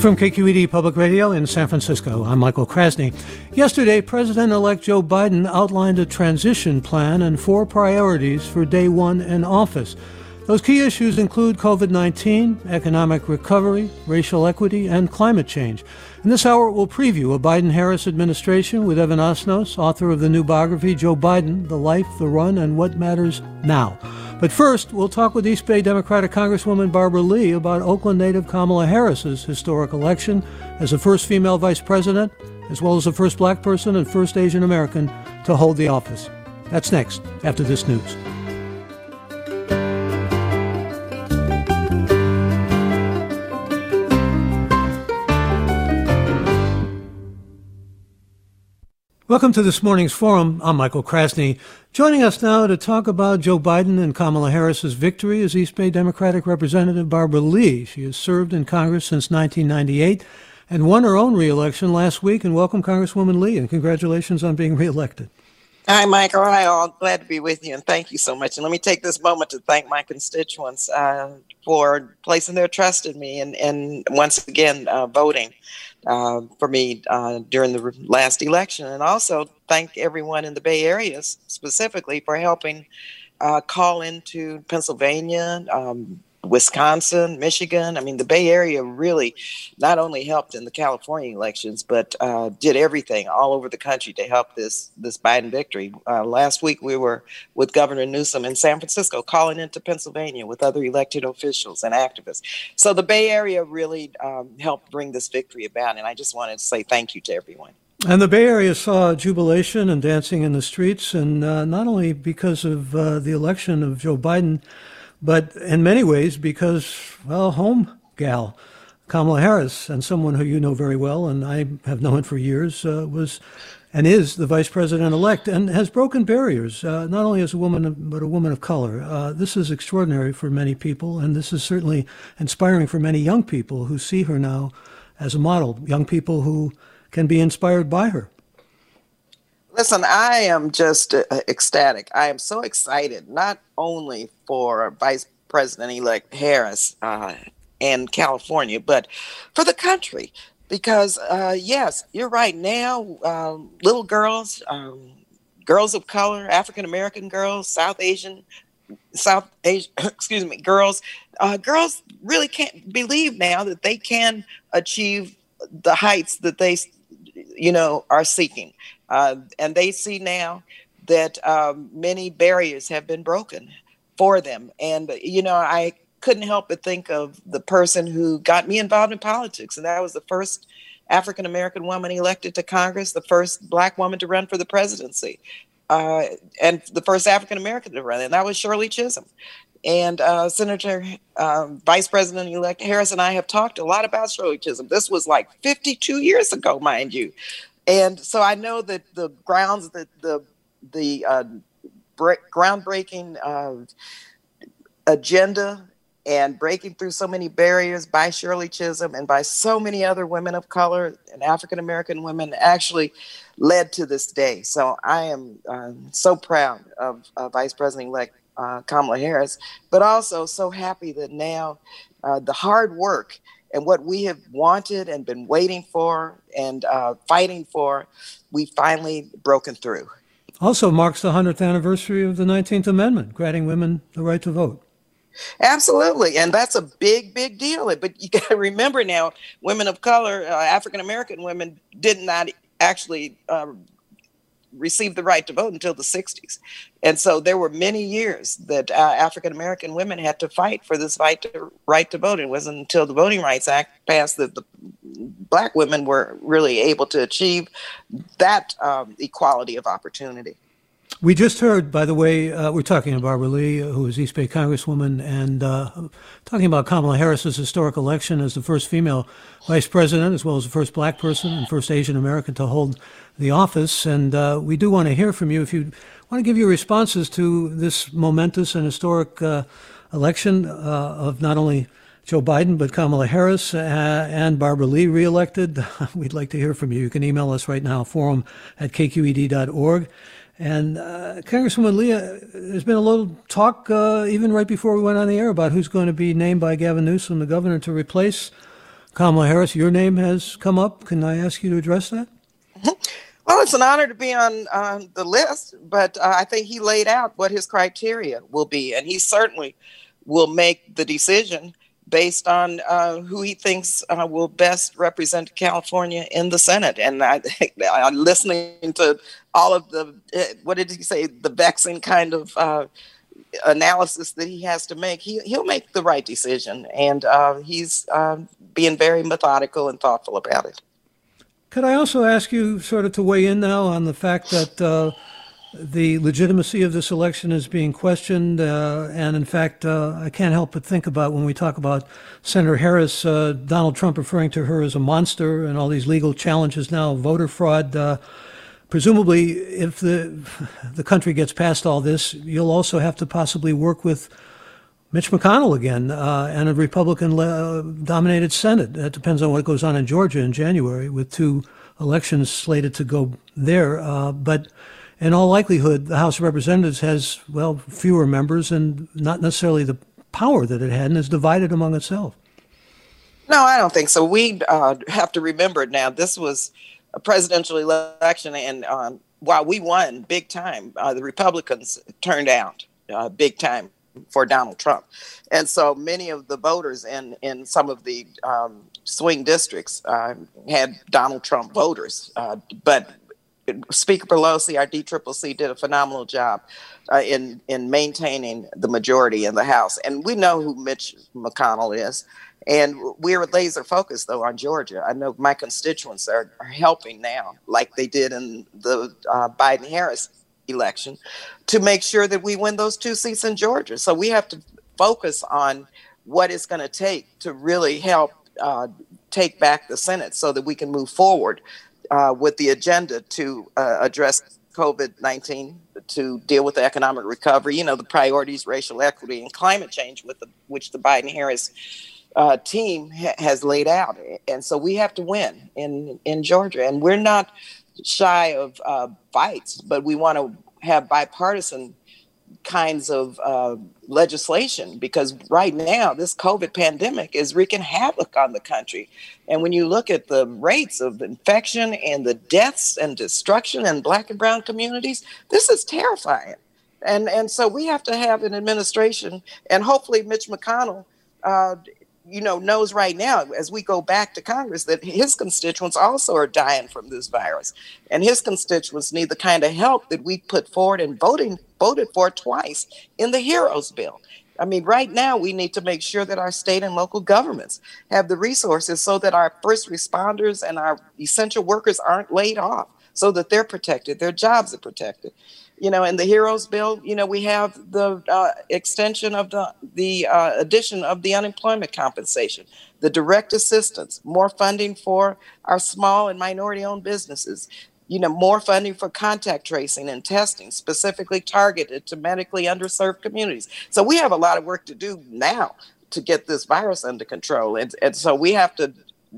From KQED Public Radio in San Francisco, I'm Michael Krasny. Yesterday, President elect Joe Biden outlined a transition plan and four priorities for day one in office. Those key issues include COVID 19, economic recovery, racial equity, and climate change. In this hour, we'll preview a Biden Harris administration with Evan Osnos, author of the new biography, Joe Biden The Life, the Run, and What Matters Now. But first, we'll talk with East Bay Democratic Congresswoman Barbara Lee about Oakland native Kamala Harris's historic election as the first female vice president, as well as the first black person and first Asian American to hold the office. That's next, after this news. Welcome to this morning's forum. I'm Michael Krasny. Joining us now to talk about Joe Biden and Kamala Harris's victory is East Bay Democratic Representative Barbara Lee. She has served in Congress since 1998 and won her own reelection last week. And welcome, Congresswoman Lee, and congratulations on being reelected. Hi, Michael. Hi, all. Glad to be with you, and thank you so much. And let me take this moment to thank my constituents uh, for placing their trust in me and, and once again uh, voting uh, for me uh, during the last election. And also thank everyone in the Bay Area specifically for helping uh, call into Pennsylvania, um, Wisconsin, Michigan. I mean, the Bay Area really not only helped in the California elections, but uh, did everything all over the country to help this this Biden victory. Uh, last week, we were with Governor Newsom in San Francisco, calling into Pennsylvania with other elected officials and activists. So the Bay Area really um, helped bring this victory about, and I just wanted to say thank you to everyone. And the Bay Area saw jubilation and dancing in the streets, and uh, not only because of uh, the election of Joe Biden but in many ways because, well, home gal, Kamala Harris, and someone who you know very well, and I have known for years, uh, was and is the vice president elect and has broken barriers, uh, not only as a woman, but a woman of color. Uh, this is extraordinary for many people, and this is certainly inspiring for many young people who see her now as a model, young people who can be inspired by her. Listen, I am just uh, ecstatic. I am so excited, not only for Vice President elect Harris uh, California, but for the country. Because, uh, yes, you're right. Now, um, little girls, um, girls of color, African American girls, South Asian, South Asian, excuse me, girls, uh, girls really can't believe now that they can achieve the heights that they, you know, are seeking. Uh, and they see now that um, many barriers have been broken for them. And, you know, I couldn't help but think of the person who got me involved in politics, and that was the first African American woman elected to Congress, the first black woman to run for the presidency, uh, and the first African American to run, and that was Shirley Chisholm. And uh, Senator um, Vice President elect Harris and I have talked a lot about Chisholm. This was like 52 years ago, mind you and so I know that the grounds that the the uh, groundbreaking uh, agenda and breaking through so many barriers by Shirley Chisholm and by so many other women of color and African American women actually led to this day. So I am uh, so proud of uh, Vice President elect uh, Kamala Harris, but also so happy that now uh, the hard work and what we have wanted and been waiting for and uh, fighting for, we finally broken through. Also marks the 100th anniversary of the 19th Amendment, granting women the right to vote. Absolutely, and that's a big, big deal. But you got to remember now, women of color, uh, African American women, did not actually uh, received the right to vote until the 60s. And so there were many years that uh, African American women had to fight for this right to, right to vote. It wasn't until the Voting Rights Act passed that the black women were really able to achieve that um, equality of opportunity. We just heard, by the way, uh, we're talking to Barbara Lee, who is East Bay Congresswoman, and uh, talking about Kamala Harris's historic election as the first female vice president, as well as the first black person and first Asian American to hold the office. And uh, we do want to hear from you if you want to give your responses to this momentous and historic uh, election uh, of not only Joe Biden, but Kamala Harris uh, and Barbara Lee reelected. We'd like to hear from you. You can email us right now, forum at kqed.org. And uh, Congresswoman Lee, there's been a little talk uh, even right before we went on the air about who's going to be named by Gavin Newsom, the governor, to replace Kamala Harris. Your name has come up. Can I ask you to address that? Well, it's an honor to be on on the list, but uh, I think he laid out what his criteria will be, and he certainly will make the decision based on uh, who he thinks uh, will best represent California in the Senate. And I, I'm listening to all of the uh, what did he say? The vexing kind of uh, analysis that he has to make. He he'll make the right decision, and uh, he's um, being very methodical and thoughtful about it. Could I also ask you sort of to weigh in now on the fact that uh, the legitimacy of this election is being questioned? Uh, and in fact, uh, I can't help but think about when we talk about Senator Harris, uh, Donald Trump referring to her as a monster and all these legal challenges now, voter fraud. Uh, presumably, if the, the country gets past all this, you'll also have to possibly work with Mitch McConnell again uh, and a Republican dominated Senate. That depends on what goes on in Georgia in January with two elections slated to go there. Uh, but in all likelihood, the House of Representatives has, well, fewer members and not necessarily the power that it had and is divided among itself. No, I don't think so. We uh, have to remember now, this was a presidential election, and um, while we won big time, uh, the Republicans turned out uh, big time for Donald Trump. And so many of the voters in, in some of the um, swing districts uh, had Donald Trump voters. Uh, but Speaker Pelosi, our DCCC, did a phenomenal job uh, in, in maintaining the majority in the House. And we know who Mitch McConnell is. And we're laser focused, though, on Georgia. I know my constituents are, are helping now, like they did in the uh, Biden Harris election to make sure that we win those two seats in Georgia. So we have to focus on what it's going to take to really help uh, take back the Senate so that we can move forward uh, with the agenda to uh, address COVID 19, to deal with the economic recovery, you know, the priorities, racial equity, and climate change, with the, which the Biden Harris uh, team ha- has laid out. And so we have to win in, in Georgia. And we're not shy of uh, fights, but we want to have bipartisan kinds of uh, legislation because right now this COVID pandemic is wreaking havoc on the country. And when you look at the rates of infection and the deaths and destruction in black and brown communities, this is terrifying. And and so we have to have an administration, and hopefully Mitch McConnell uh, you know knows right now as we go back to congress that his constituents also are dying from this virus. And his constituents need the kind of help that we put forward and voting voted for twice in the heroes bill. I mean right now we need to make sure that our state and local governments have the resources so that our first responders and our essential workers aren't laid off so that they're protected their jobs are protected you know, in the Heroes Bill, you know, we have the uh, extension of the the uh, addition of the unemployment compensation, the direct assistance, more funding for our small and minority-owned businesses, you know, more funding for contact tracing and testing, specifically targeted to medically underserved communities. So we have a lot of work to do now to get this virus under control, and and so we have to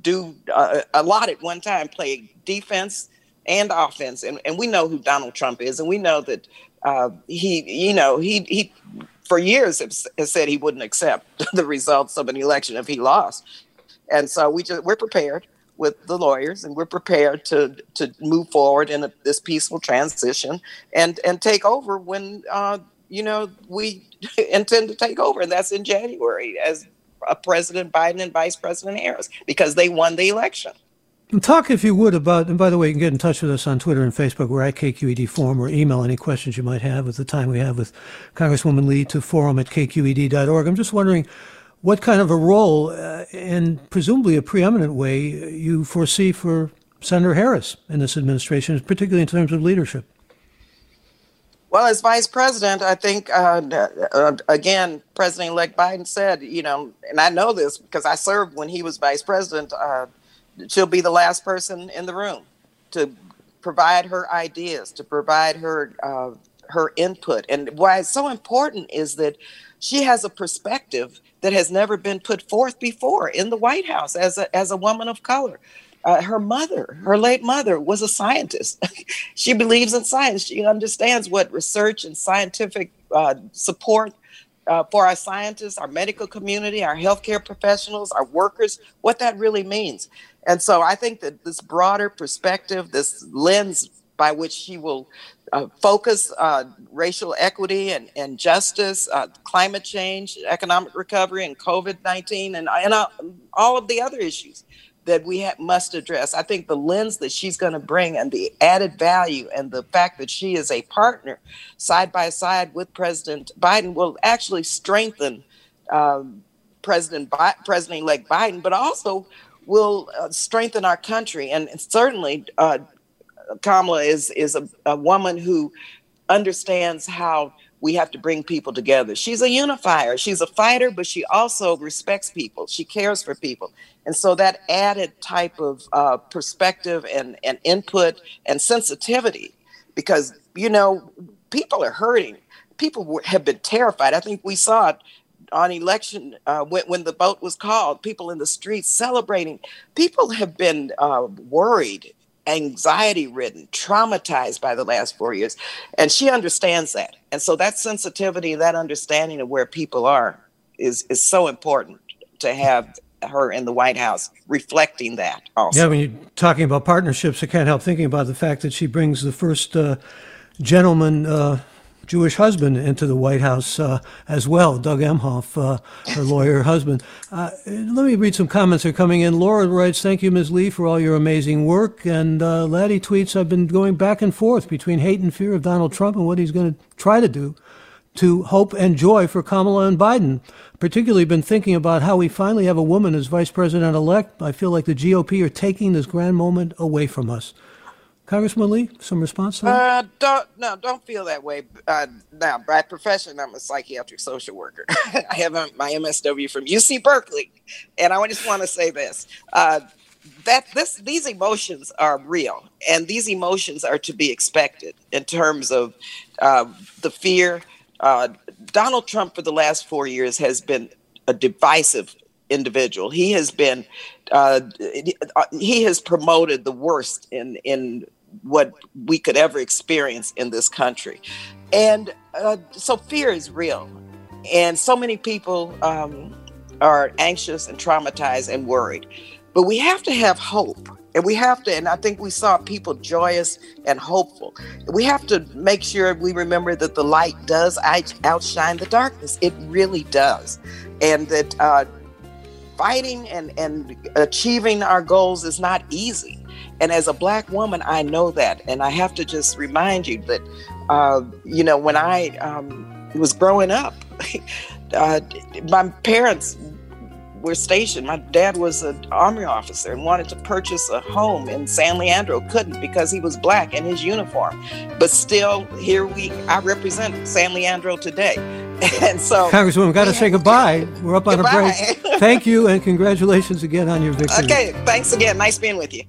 do uh, a lot at one time, play defense and offense. And, and we know who Donald Trump is, and we know that uh, he, you know, he he for years has, said he wouldn't accept the results of an election if he lost. And so we just we're prepared with the lawyers, and we're prepared to to move forward in a, this peaceful transition and and take over when uh, you know we intend to take over, and that's in January as uh, President Biden and Vice President Harris because they won the election. Talk, if you would, about, and by the way, you can get in touch with us on Twitter and Facebook. We're at KQED Forum or email any questions you might have with the time we have with Congresswoman Lee to forum at kqed.org. I'm just wondering what kind of a role, uh, and presumably a preeminent way, you foresee for Senator Harris in this administration, particularly in terms of leadership. Well, as vice president, I think, uh, uh, again, President elect Biden said, you know, and I know this because I served when he was vice president. She'll be the last person in the room to provide her ideas, to provide her uh, her input. And why it's so important is that she has a perspective that has never been put forth before in the White House as a as a woman of color. Uh, her mother, her late mother, was a scientist. she believes in science. She understands what research and scientific uh, support uh, for our scientists, our medical community, our healthcare professionals, our workers, what that really means. And so I think that this broader perspective, this lens by which she will uh, focus uh, racial equity and, and justice, uh, climate change, economic recovery, and COVID 19, and, and uh, all of the other issues that we ha- must address. I think the lens that she's going to bring and the added value and the fact that she is a partner side by side with President Biden will actually strengthen um, President Bi- President elect Biden, but also will uh, strengthen our country and certainly uh, Kamala is is a, a woman who understands how we have to bring people together. She's a unifier. She's a fighter, but she also respects people. She cares for people. And so that added type of uh, perspective and, and input and sensitivity, because, you know, people are hurting. People have been terrified. I think we saw it on election uh, when, when, the vote was called, people in the streets celebrating. People have been uh, worried anxiety ridden, traumatized by the last four years. And she understands that. And so that sensitivity, that understanding of where people are is, is so important to have her in the White House reflecting that also. Yeah, when you're talking about partnerships, I can't help thinking about the fact that she brings the first uh, gentleman uh, Jewish husband into the White House uh, as well, Doug Emhoff, uh, her lawyer husband. Uh, let me read some comments that are coming in. Laura writes, Thank you, Ms. Lee, for all your amazing work. And uh, Laddie tweets, I've been going back and forth between hate and fear of Donald Trump and what he's going to try to do to hope and joy for Kamala and Biden. Particularly been thinking about how we finally have a woman as vice president elect. I feel like the GOP are taking this grand moment away from us. Congressman Lee, some response to that? Uh, don't no, don't feel that way. Uh, now, by profession, I'm a psychiatric social worker. I have a, my MSW from UC Berkeley, and I just want to say this: uh, that this these emotions are real, and these emotions are to be expected in terms of uh, the fear. Uh, Donald Trump, for the last four years, has been a divisive individual. He has been uh, he has promoted the worst in in what we could ever experience in this country. And uh, so fear is real. And so many people um, are anxious and traumatized and worried. But we have to have hope. And we have to, and I think we saw people joyous and hopeful. We have to make sure we remember that the light does outshine the darkness. It really does. And that uh, fighting and, and achieving our goals is not easy. And as a black woman, I know that. And I have to just remind you that, uh, you know, when I um, was growing up, uh, my parents were stationed. My dad was an army officer and wanted to purchase a home in San Leandro, couldn't because he was black in his uniform. But still, here we I represent San Leandro today. And so, Congresswoman, we've got to say goodbye. We're up on goodbye. a break. Thank you, and congratulations again on your victory. Okay, thanks again. Nice being with you.